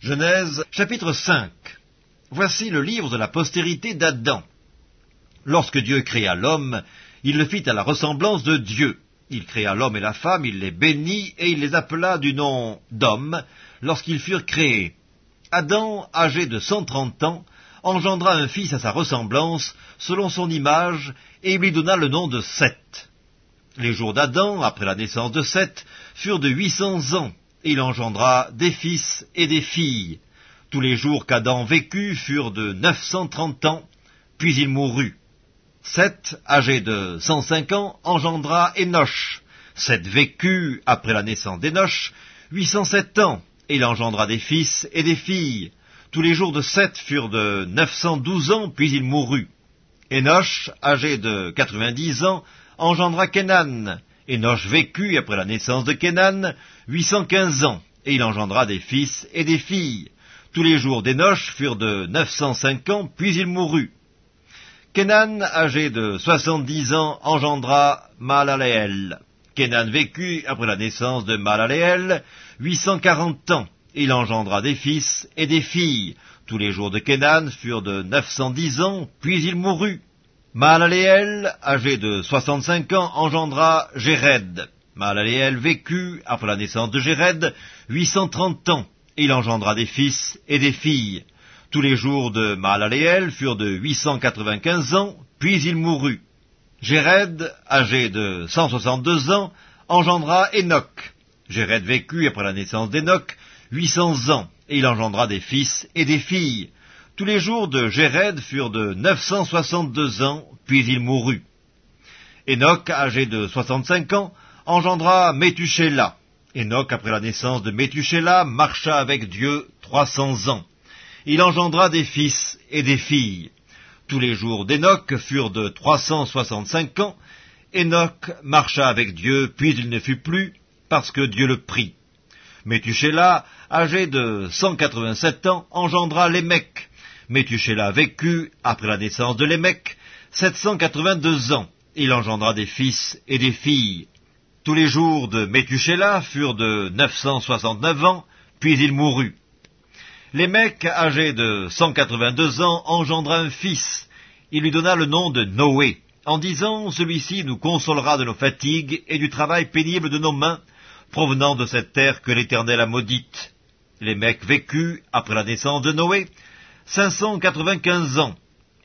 Genèse chapitre 5 Voici le livre de la postérité d'Adam. Lorsque Dieu créa l'homme, il le fit à la ressemblance de Dieu. Il créa l'homme et la femme, il les bénit et il les appela du nom d'homme lorsqu'ils furent créés. Adam, âgé de cent trente ans, engendra un fils à sa ressemblance, selon son image, et lui donna le nom de Seth. Les jours d'Adam, après la naissance de Seth, furent de huit cents ans, il engendra des fils et des filles. Tous les jours qu'Adam vécut furent de neuf cent trente ans, puis il mourut. Seth, âgé de cent cinq ans, engendra Enoch. Seth vécut, après la naissance d'Enoch, huit cent sept ans, et il engendra des fils et des filles. Tous les jours de Seth furent de neuf cent douze ans, puis il mourut. Enoch, âgé de quatre-vingt-dix ans, engendra Kenan. Enoch vécut, après la naissance de cent quinze ans, et il engendra des fils et des filles. Tous les jours d'Enoch furent de neuf cent cinq ans, puis il mourut. Kenan, âgé de soixante-dix ans, engendra Malaleel. Kenan vécut, après la naissance de cent quarante ans, et il engendra des fils et des filles. Tous les jours de Kenan furent de neuf cent dix ans, puis il mourut. Mahalaleel, âgé de soixante-cinq ans, engendra Jéred. Mahalaleel vécut, après la naissance de Jéred, huit cent trente ans, et il engendra des fils et des filles. Tous les jours de Mahalaleel furent de huit cent quatre-vingt-quinze ans, puis il mourut. Jéred, âgé de cent soixante-deux ans, engendra Enoch. Jéred vécut, après la naissance d'Enoch, huit cents ans, et il engendra des fils et des filles. Tous les jours de Jéred furent de neuf cent soixante-deux ans, puis il mourut. Enoch, âgé de soixante-cinq ans, engendra Métuchéla. Enoch, après la naissance de Métuchéla, marcha avec Dieu trois cents ans. Il engendra des fils et des filles. Tous les jours d'Enoch furent de trois cent soixante-cinq ans. Enoch marcha avec Dieu, puis il ne fut plus, parce que Dieu le prit. Métuchéla, âgé de cent quatre-vingt-sept ans, engendra Lémec. Métuchéla vécut, après la naissance de Lémec, 782 ans. Il engendra des fils et des filles. Tous les jours de Métuchéla furent de 969 ans, puis il mourut. Lémec, âgé de 182 ans, engendra un fils. Il lui donna le nom de Noé, en disant, celui-ci nous consolera de nos fatigues et du travail pénible de nos mains, provenant de cette terre que l'Éternel a maudite. Lémec vécut, après la naissance de Noé, 595 ans,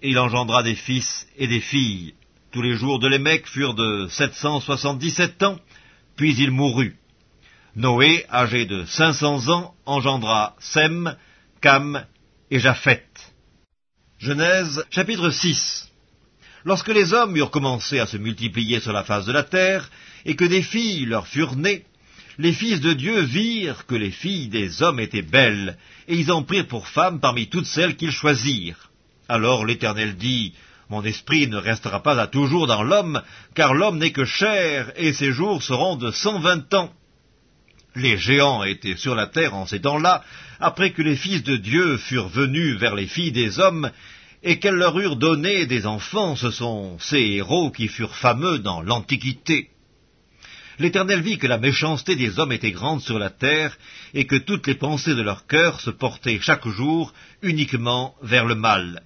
et il engendra des fils et des filles. Tous les jours de Lémec furent de 777 ans, puis il mourut. Noé, âgé de 500 ans, engendra Sem, Cam et Japheth. Genèse chapitre 6 Lorsque les hommes eurent commencé à se multiplier sur la face de la terre, et que des filles leur furent nées, les fils de Dieu virent que les filles des hommes étaient belles, et ils en prirent pour femmes parmi toutes celles qu'ils choisirent. Alors l'Éternel dit, Mon esprit ne restera pas à toujours dans l'homme, car l'homme n'est que chair, et ses jours seront de cent vingt ans. Les géants étaient sur la terre en ces temps-là, après que les fils de Dieu furent venus vers les filles des hommes, et qu'elles leur eurent donné des enfants, ce sont ces héros qui furent fameux dans l'Antiquité. L'Éternel vit que la méchanceté des hommes était grande sur la terre, et que toutes les pensées de leur cœur se portaient chaque jour uniquement vers le mal.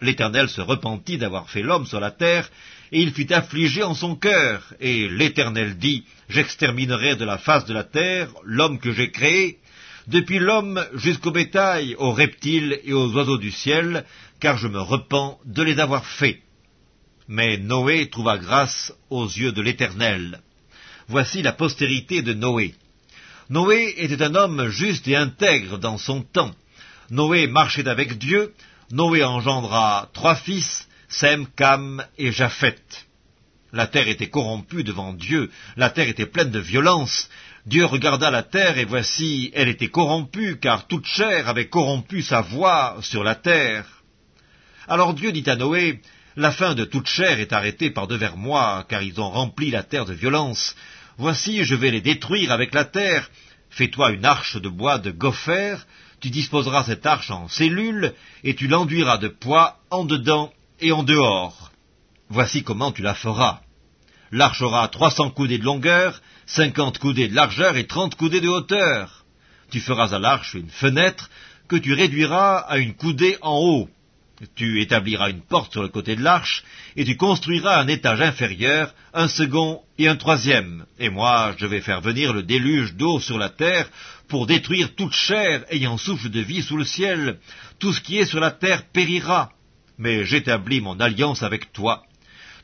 L'Éternel se repentit d'avoir fait l'homme sur la terre, et il fut affligé en son cœur. Et l'Éternel dit, J'exterminerai de la face de la terre l'homme que j'ai créé, depuis l'homme jusqu'au bétail, aux reptiles et aux oiseaux du ciel, car je me repens de les avoir faits. Mais Noé trouva grâce aux yeux de l'Éternel. Voici la postérité de Noé. Noé était un homme juste et intègre dans son temps. Noé marchait avec Dieu. Noé engendra trois fils, Sem, Cam et Japheth. La terre était corrompue devant Dieu, la terre était pleine de violence. Dieu regarda la terre et voici, elle était corrompue, car toute chair avait corrompu sa voix sur la terre. Alors Dieu dit à Noé, La fin de toute chair est arrêtée par devers moi, car ils ont rempli la terre de violence. Voici, je vais les détruire avec la terre. Fais-toi une arche de bois de gopher, tu disposeras cette arche en cellules, et tu l'enduiras de poids en dedans et en dehors. Voici comment tu la feras. L'arche aura trois cents coudées de longueur, cinquante coudées de largeur et trente coudées de hauteur. Tu feras à l'arche une fenêtre que tu réduiras à une coudée en haut. Tu établiras une porte sur le côté de l'arche, et tu construiras un étage inférieur, un second et un troisième. Et moi, je vais faire venir le déluge d'eau sur la terre pour détruire toute chair ayant souffle de vie sous le ciel. Tout ce qui est sur la terre périra. Mais j'établis mon alliance avec toi.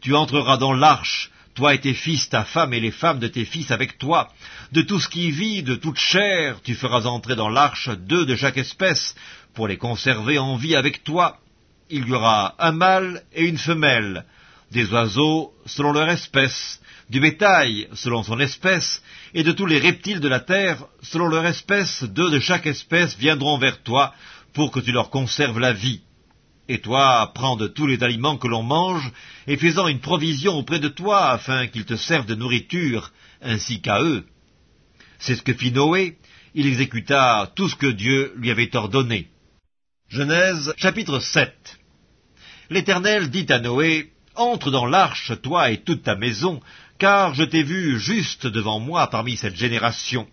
Tu entreras dans l'arche, toi et tes fils, ta femme et les femmes de tes fils avec toi. De tout ce qui vit, de toute chair, tu feras entrer dans l'arche deux de chaque espèce, pour les conserver en vie avec toi il y aura un mâle et une femelle, des oiseaux selon leur espèce, du bétail selon son espèce, et de tous les reptiles de la terre selon leur espèce, deux de chaque espèce viendront vers toi pour que tu leur conserves la vie. Et toi, prends de tous les aliments que l'on mange, et fais-en une provision auprès de toi, afin qu'ils te servent de nourriture, ainsi qu'à eux. C'est ce que fit Noé, il exécuta tout ce que Dieu lui avait ordonné. Genèse chapitre 7 L'Éternel dit à Noé, Entre dans l'arche, toi et toute ta maison, car je t'ai vu juste devant moi parmi cette génération.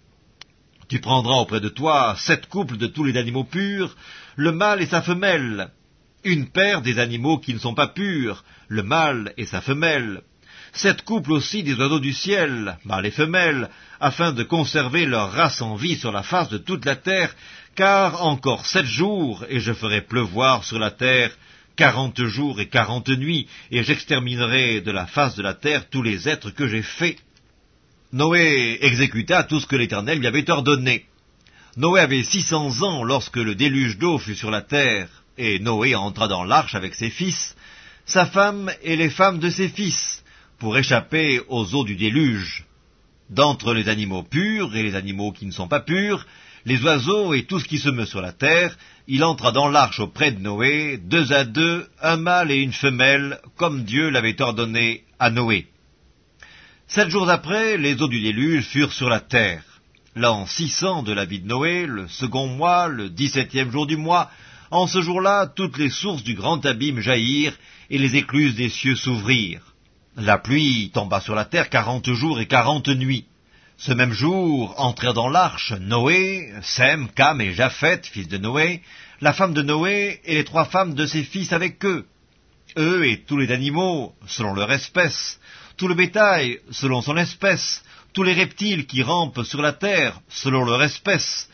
Tu prendras auprès de toi sept couples de tous les animaux purs, le mâle et sa femelle, une paire des animaux qui ne sont pas purs, le mâle et sa femelle, sept couples aussi des oiseaux du ciel, mâles et femelles, afin de conserver leur race en vie sur la face de toute la terre, car encore sept jours, et je ferai pleuvoir sur la terre quarante jours et quarante nuits, et j'exterminerai de la face de la terre tous les êtres que j'ai faits. Noé exécuta tout ce que l'Éternel lui avait ordonné. Noé avait six cents ans lorsque le déluge d'eau fut sur la terre, et Noé entra dans l'arche avec ses fils, sa femme et les femmes de ses fils, pour échapper aux eaux du déluge. D'entre les animaux purs et les animaux qui ne sont pas purs, les oiseaux et tout ce qui se meut sur la terre, il entra dans l'arche auprès de Noé, deux à deux, un mâle et une femelle, comme Dieu l'avait ordonné à Noé. Sept jours après, les eaux du déluge furent sur la terre. L'an six cents de la vie de Noé, le second mois, le dix-septième jour du mois, en ce jour-là, toutes les sources du grand abîme jaillirent, et les écluses des cieux s'ouvrirent. La pluie tomba sur la terre quarante jours et quarante nuits. Ce même jour entrèrent dans l'arche Noé, Sem, Cam et Japheth, fils de Noé, la femme de Noé et les trois femmes de ses fils avec eux. Eux et tous les animaux, selon leur espèce, tout le bétail, selon son espèce, tous les reptiles qui rampent sur la terre, selon leur espèce,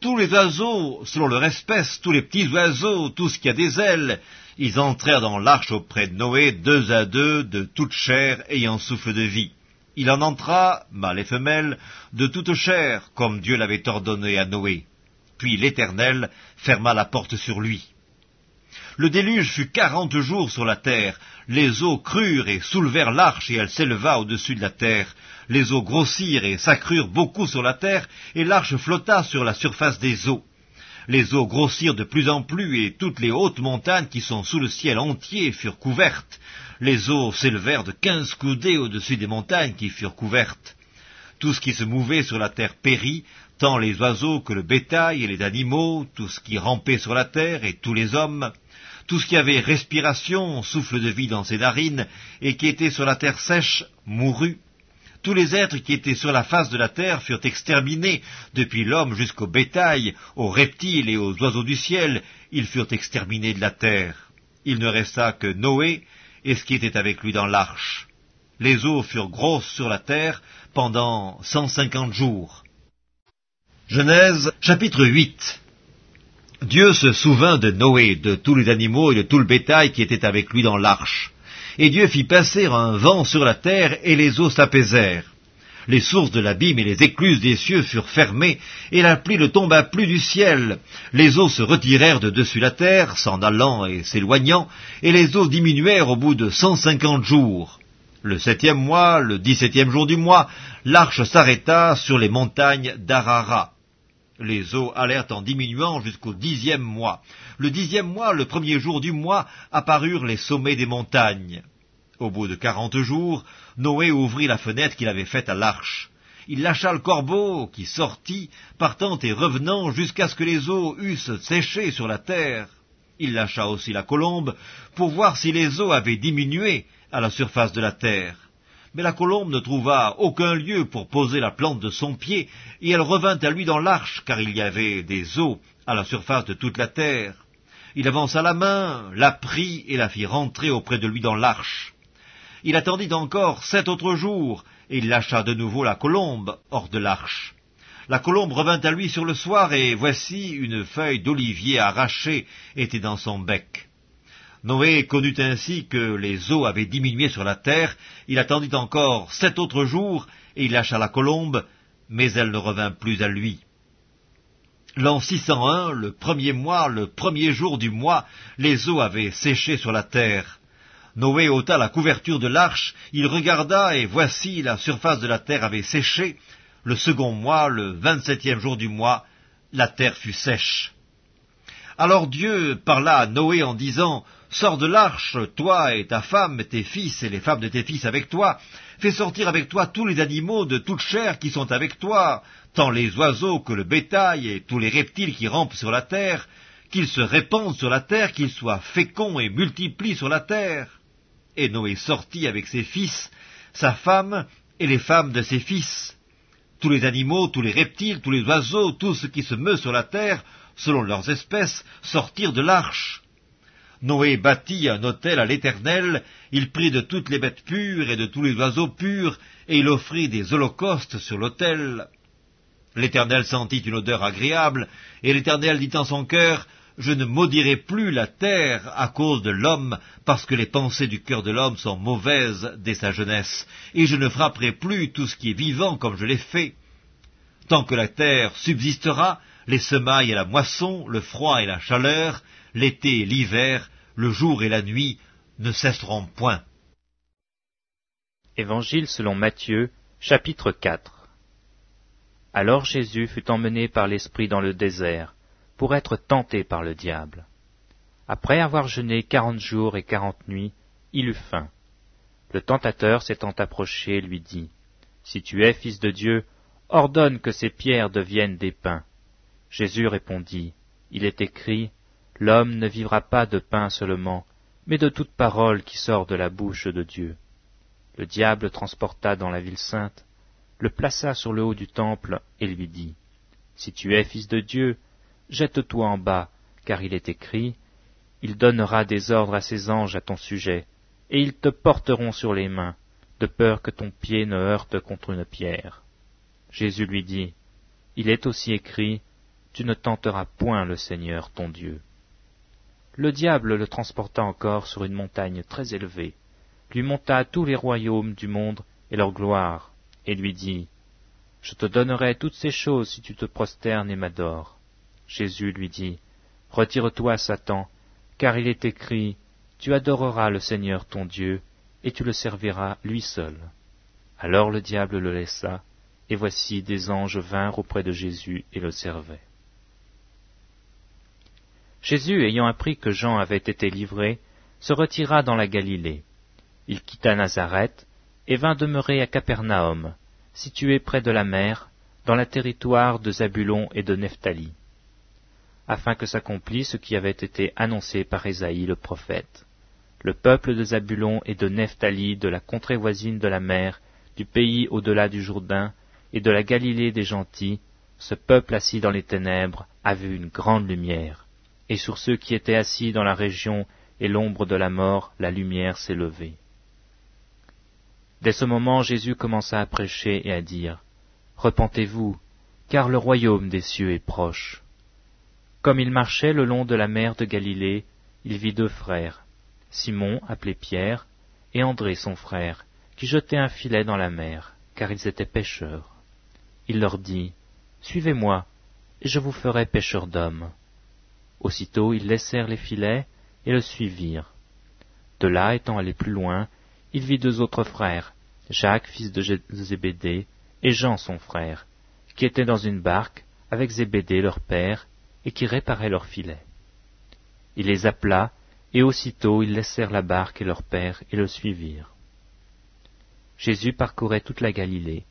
tous les oiseaux, selon leur espèce, tous les petits oiseaux, tout ce qui a des ailes, ils entrèrent dans l'arche auprès de Noé, deux à deux, de toute chair ayant souffle de vie. Il en entra, mâle et femelle, de toute chair, comme Dieu l'avait ordonné à Noé. Puis l'Éternel ferma la porte sur lui. Le déluge fut quarante jours sur la terre. Les eaux crurent et soulevèrent l'arche, et elle s'éleva au-dessus de la terre. Les eaux grossirent et s'accrurent beaucoup sur la terre, et l'arche flotta sur la surface des eaux. Les eaux grossirent de plus en plus, et toutes les hautes montagnes qui sont sous le ciel entier furent couvertes. Les eaux s'élevèrent de quinze coudées au-dessus des montagnes qui furent couvertes. Tout ce qui se mouvait sur la terre périt, tant les oiseaux que le bétail et les animaux, tout ce qui rampait sur la terre et tous les hommes, tout ce qui avait respiration, souffle de vie dans ses narines, et qui était sur la terre sèche, mourut. Tous les êtres qui étaient sur la face de la terre furent exterminés, depuis l'homme jusqu'au bétail, aux reptiles et aux oiseaux du ciel, ils furent exterminés de la terre. Il ne resta que Noé et ce qui était avec lui dans l'arche. Les eaux furent grosses sur la terre pendant cent cinquante jours. Genèse chapitre 8 Dieu se souvint de Noé, de tous les animaux et de tout le bétail qui était avec lui dans l'arche. Et Dieu fit passer un vent sur la terre, et les eaux s'apaisèrent. Les sources de l'abîme et les écluses des cieux furent fermées, et la pluie ne tomba plus du ciel. Les eaux se retirèrent de dessus la terre, s'en allant et s'éloignant, et les eaux diminuèrent au bout de cent cinquante jours. Le septième mois, le dix-septième jour du mois, l'arche s'arrêta sur les montagnes d'Arara. Les eaux allèrent en diminuant jusqu'au dixième mois. Le dixième mois, le premier jour du mois, apparurent les sommets des montagnes. Au bout de quarante jours, Noé ouvrit la fenêtre qu'il avait faite à l'arche. Il lâcha le corbeau, qui sortit, partant et revenant jusqu'à ce que les eaux eussent séché sur la terre. Il lâcha aussi la colombe, pour voir si les eaux avaient diminué à la surface de la terre. Mais la colombe ne trouva aucun lieu pour poser la plante de son pied, et elle revint à lui dans l'arche, car il y avait des eaux à la surface de toute la terre. Il avança la main, la prit et la fit rentrer auprès de lui dans l'arche. Il attendit encore sept autres jours, et il lâcha de nouveau la colombe hors de l'arche. La colombe revint à lui sur le soir, et voici une feuille d'olivier arrachée était dans son bec. Noé connut ainsi que les eaux avaient diminué sur la terre, il attendit encore sept autres jours, et il lâcha la colombe, mais elle ne revint plus à lui. L'an 601, le premier mois, le premier jour du mois, les eaux avaient séché sur la terre. Noé ôta la couverture de l'arche, il regarda, et voici la surface de la terre avait séché. Le second mois, le vingt-septième jour du mois, la terre fut sèche. Alors Dieu parla à Noé en disant, Sors de l'arche, toi et ta femme, tes fils et les femmes de tes fils avec toi. Fais sortir avec toi tous les animaux de toute chair qui sont avec toi, tant les oiseaux que le bétail et tous les reptiles qui rampent sur la terre, qu'ils se répandent sur la terre, qu'ils soient féconds et multiplient sur la terre. Et Noé sortit avec ses fils, sa femme et les femmes de ses fils. Tous les animaux, tous les reptiles, tous les oiseaux, tout ce qui se meut sur la terre, selon leurs espèces, sortirent de l'arche. Noé bâtit un autel à l'Éternel, il prit de toutes les bêtes pures et de tous les oiseaux purs, et il offrit des holocaustes sur l'autel. L'Éternel sentit une odeur agréable, et l'Éternel dit en son cœur, Je ne maudirai plus la terre à cause de l'homme, parce que les pensées du cœur de l'homme sont mauvaises dès sa jeunesse, et je ne frapperai plus tout ce qui est vivant comme je l'ai fait. Tant que la terre subsistera, les semailles et la moisson, le froid et la chaleur, l'été l'hiver, le jour et la nuit ne cesseront point. Évangile selon Matthieu, chapitre 4 Alors Jésus fut emmené par l'Esprit dans le désert, pour être tenté par le diable. Après avoir jeûné quarante jours et quarante nuits, il eut faim. Le tentateur s'étant approché lui dit, Si tu es fils de Dieu, ordonne que ces pierres deviennent des pains. Jésus répondit, Il est écrit, L'homme ne vivra pas de pain seulement, mais de toute parole qui sort de la bouche de Dieu. Le diable transporta dans la ville sainte, le plaça sur le haut du temple et lui dit, Si tu es fils de Dieu, jette-toi en bas, car il est écrit, Il donnera des ordres à ses anges à ton sujet, et ils te porteront sur les mains, de peur que ton pied ne heurte contre une pierre. Jésus lui dit, Il est aussi écrit, Tu ne tenteras point le Seigneur ton Dieu. Le diable le transporta encore sur une montagne très élevée, lui monta tous les royaumes du monde et leur gloire, et lui dit, Je te donnerai toutes ces choses si tu te prosternes et m'adores. Jésus lui dit, Retire-toi, Satan, car il est écrit, Tu adoreras le Seigneur ton Dieu, et tu le serviras lui seul. Alors le diable le laissa, et voici des anges vinrent auprès de Jésus et le servaient. Jésus, ayant appris que Jean avait été livré, se retira dans la Galilée. Il quitta Nazareth et vint demeurer à Capernaum, situé près de la mer, dans le territoire de Zabulon et de Nephtali, afin que s'accomplisse ce qui avait été annoncé par Ésaïe le prophète. Le peuple de Zabulon et de Nephtali, de la contrée voisine de la mer, du pays au-delà du Jourdain, et de la Galilée des gentils, ce peuple assis dans les ténèbres a vu une grande lumière et sur ceux qui étaient assis dans la région et l'ombre de la mort, la lumière s'est levée. Dès ce moment, Jésus commença à prêcher et à dire, Repentez-vous, car le royaume des cieux est proche. Comme il marchait le long de la mer de Galilée, il vit deux frères, Simon, appelé Pierre, et André son frère, qui jetaient un filet dans la mer, car ils étaient pêcheurs. Il leur dit, Suivez-moi, et je vous ferai pêcheurs d'hommes. Aussitôt ils laissèrent les filets et le suivirent. De là, étant allé plus loin, il vit deux autres frères, Jacques, fils de Zébédée, et Jean, son frère, qui étaient dans une barque avec Zébédée, leur père, et qui réparaient leurs filets. Il les appela, et aussitôt ils laissèrent la barque et leur père et le suivirent. Jésus parcourait toute la Galilée,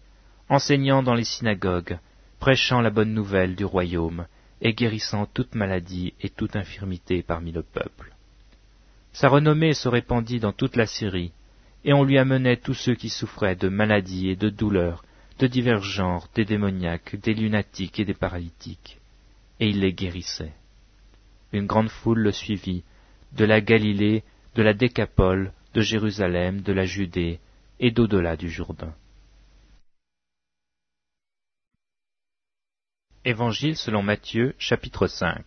enseignant dans les synagogues, prêchant la bonne nouvelle du royaume, et guérissant toute maladie et toute infirmité parmi le peuple. Sa renommée se répandit dans toute la Syrie, et on lui amenait tous ceux qui souffraient de maladies et de douleurs, de divers genres, des démoniaques, des lunatiques et des paralytiques, et il les guérissait. Une grande foule le suivit, de la Galilée, de la Décapole, de Jérusalem, de la Judée, et d'au-delà du Jourdain. Évangile selon Matthieu, chapitre 5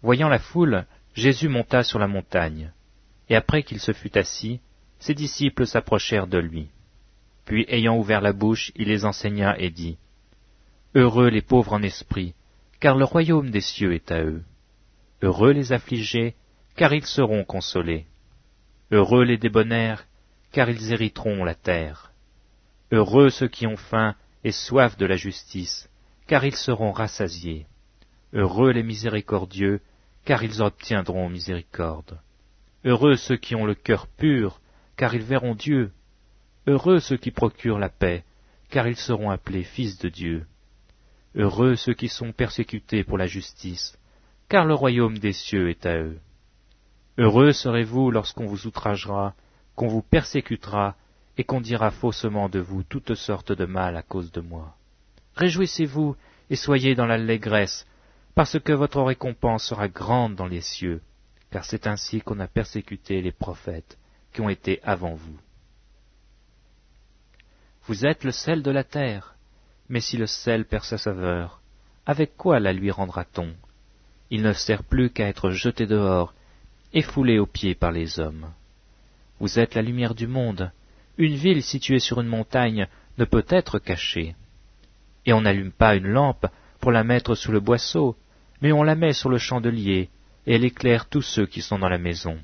Voyant la foule, Jésus monta sur la montagne, et après qu'il se fut assis, ses disciples s'approchèrent de lui. Puis, ayant ouvert la bouche, il les enseigna et dit, Heureux les pauvres en esprit, car le royaume des cieux est à eux. Heureux les affligés, car ils seront consolés. Heureux les débonnaires, car ils hériteront la terre. Heureux ceux qui ont faim et soif de la justice, car ils seront rassasiés. Heureux les miséricordieux, car ils obtiendront miséricorde. Heureux ceux qui ont le cœur pur, car ils verront Dieu. Heureux ceux qui procurent la paix, car ils seront appelés fils de Dieu. Heureux ceux qui sont persécutés pour la justice, car le royaume des cieux est à eux. Heureux serez-vous lorsqu'on vous outragera, qu'on vous persécutera, et qu'on dira faussement de vous toutes sortes de mal à cause de moi. Réjouissez-vous et soyez dans l'allégresse, parce que votre récompense sera grande dans les cieux, car c'est ainsi qu'on a persécuté les prophètes qui ont été avant vous. Vous êtes le sel de la terre, mais si le sel perd sa saveur, avec quoi la lui rendra-t-on? Il ne sert plus qu'à être jeté dehors et foulé aux pieds par les hommes. Vous êtes la lumière du monde. Une ville située sur une montagne ne peut être cachée. Et on n'allume pas une lampe pour la mettre sous le boisseau, mais on la met sur le chandelier, et elle éclaire tous ceux qui sont dans la maison.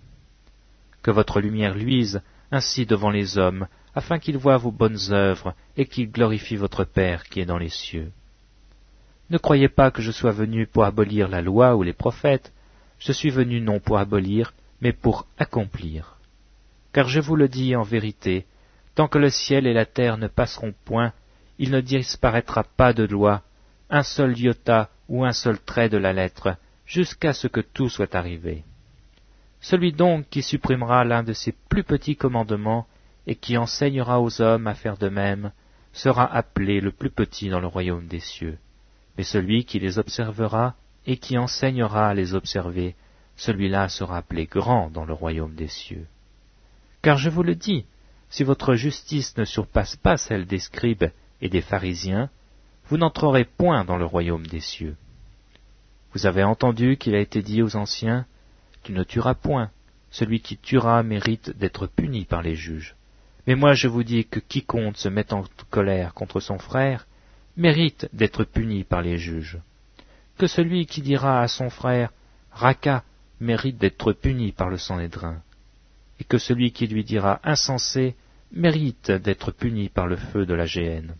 Que votre lumière luise ainsi devant les hommes, afin qu'ils voient vos bonnes œuvres et qu'ils glorifient votre Père qui est dans les cieux. Ne croyez pas que je sois venu pour abolir la loi ou les prophètes, je suis venu non pour abolir, mais pour accomplir. Car je vous le dis en vérité, tant que le ciel et la terre ne passeront point, il ne disparaîtra pas de loi, un seul iota ou un seul trait de la lettre, jusqu'à ce que tout soit arrivé. Celui donc qui supprimera l'un de ces plus petits commandements et qui enseignera aux hommes à faire de même, sera appelé le plus petit dans le royaume des cieux. Mais celui qui les observera et qui enseignera à les observer, celui-là sera appelé grand dans le royaume des cieux. Car je vous le dis, si votre justice ne surpasse pas celle des scribes et des pharisiens, vous n'entrerez point dans le royaume des cieux. Vous avez entendu qu'il a été dit aux anciens, Tu ne tueras point, celui qui tuera mérite d'être puni par les juges. Mais moi je vous dis que quiconque se met en colère contre son frère mérite d'être puni par les juges. Que celui qui dira à son frère Raka mérite d'être puni par le Sanhédrin, et que celui qui lui dira insensé mérite d'être puni par le feu de la géhenne.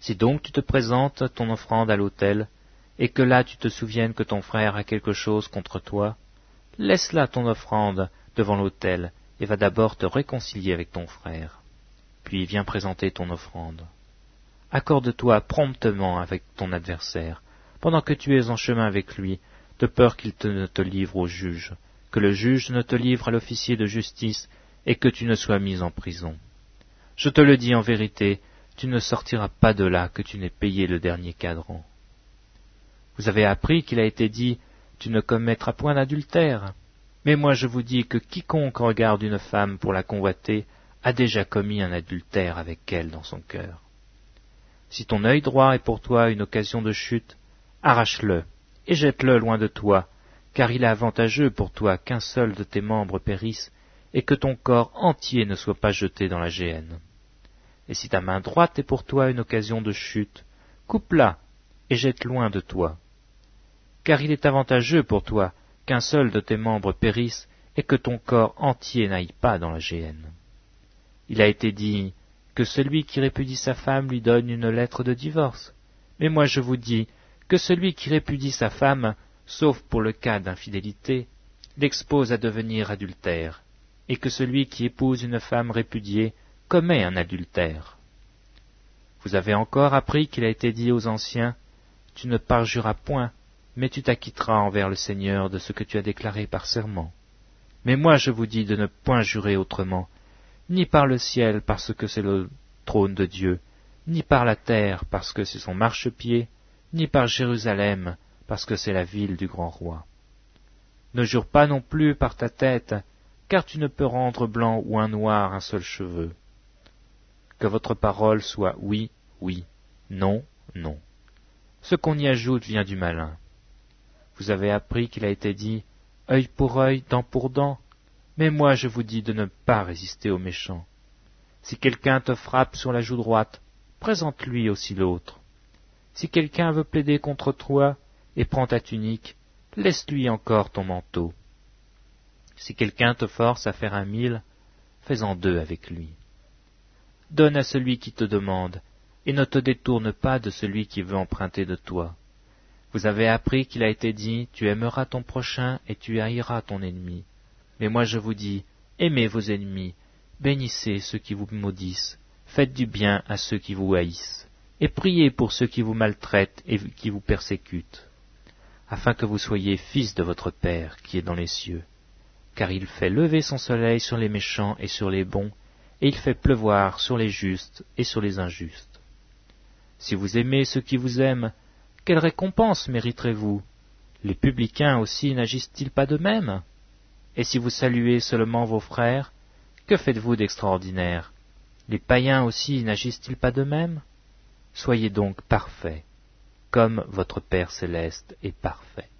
Si donc tu te présentes ton offrande à l'autel, et que là tu te souviennes que ton frère a quelque chose contre toi, laisse là ton offrande devant l'autel, et va d'abord te réconcilier avec ton frère. Puis viens présenter ton offrande. Accorde-toi promptement avec ton adversaire, pendant que tu es en chemin avec lui, de peur qu'il ne te livre au juge, que le juge ne te livre à l'officier de justice, et que tu ne sois mis en prison. Je te le dis en vérité, tu ne sortiras pas de là que tu n'aies payé le dernier cadran. Vous avez appris qu'il a été dit Tu ne commettras point d'adultère. Mais moi je vous dis que quiconque regarde une femme pour la convoiter a déjà commis un adultère avec elle dans son cœur. Si ton œil droit est pour toi une occasion de chute, arrache-le et jette-le loin de toi, car il est avantageux pour toi qu'un seul de tes membres périsse et que ton corps entier ne soit pas jeté dans la géhenne. Et si ta main droite est pour toi une occasion de chute, coupe-la et jette loin de toi. Car il est avantageux pour toi qu'un seul de tes membres périsse et que ton corps entier n'aille pas dans la géhenne. Il a été dit que celui qui répudie sa femme lui donne une lettre de divorce. Mais moi je vous dis que celui qui répudie sa femme, sauf pour le cas d'infidélité, l'expose à devenir adultère, et que celui qui épouse une femme répudiée commet un adultère. Vous avez encore appris qu'il a été dit aux anciens, Tu ne parjuras point, mais tu t'acquitteras envers le Seigneur de ce que tu as déclaré par serment. Mais moi je vous dis de ne point jurer autrement, ni par le ciel parce que c'est le trône de Dieu, ni par la terre parce que c'est son marchepied, ni par Jérusalem parce que c'est la ville du grand roi. Ne jure pas non plus par ta tête, car tu ne peux rendre blanc ou un noir un seul cheveu. Que votre parole soit oui, oui, non, non. Ce qu'on y ajoute vient du malin. Vous avez appris qu'il a été dit œil pour œil, dent pour dent, mais moi je vous dis de ne pas résister aux méchants. Si quelqu'un te frappe sur la joue droite, présente-lui aussi l'autre. Si quelqu'un veut plaider contre toi et prend ta tunique, laisse-lui encore ton manteau. Si quelqu'un te force à faire un mille, fais-en deux avec lui. Donne à celui qui te demande, et ne te détourne pas de celui qui veut emprunter de toi. Vous avez appris qu'il a été dit, tu aimeras ton prochain et tu haïras ton ennemi. Mais moi je vous dis, aimez vos ennemis, bénissez ceux qui vous maudissent, faites du bien à ceux qui vous haïssent, et priez pour ceux qui vous maltraitent et qui vous persécutent, afin que vous soyez fils de votre Père qui est dans les cieux. Car il fait lever son soleil sur les méchants et sur les bons, et il fait pleuvoir sur les justes et sur les injustes. Si vous aimez ceux qui vous aiment, quelle récompense mériterez-vous? Les publicains aussi n'agissent-ils pas de même? Et si vous saluez seulement vos frères, que faites-vous d'extraordinaire? Les païens aussi n'agissent-ils pas de même? Soyez donc parfaits, comme votre Père céleste est parfait.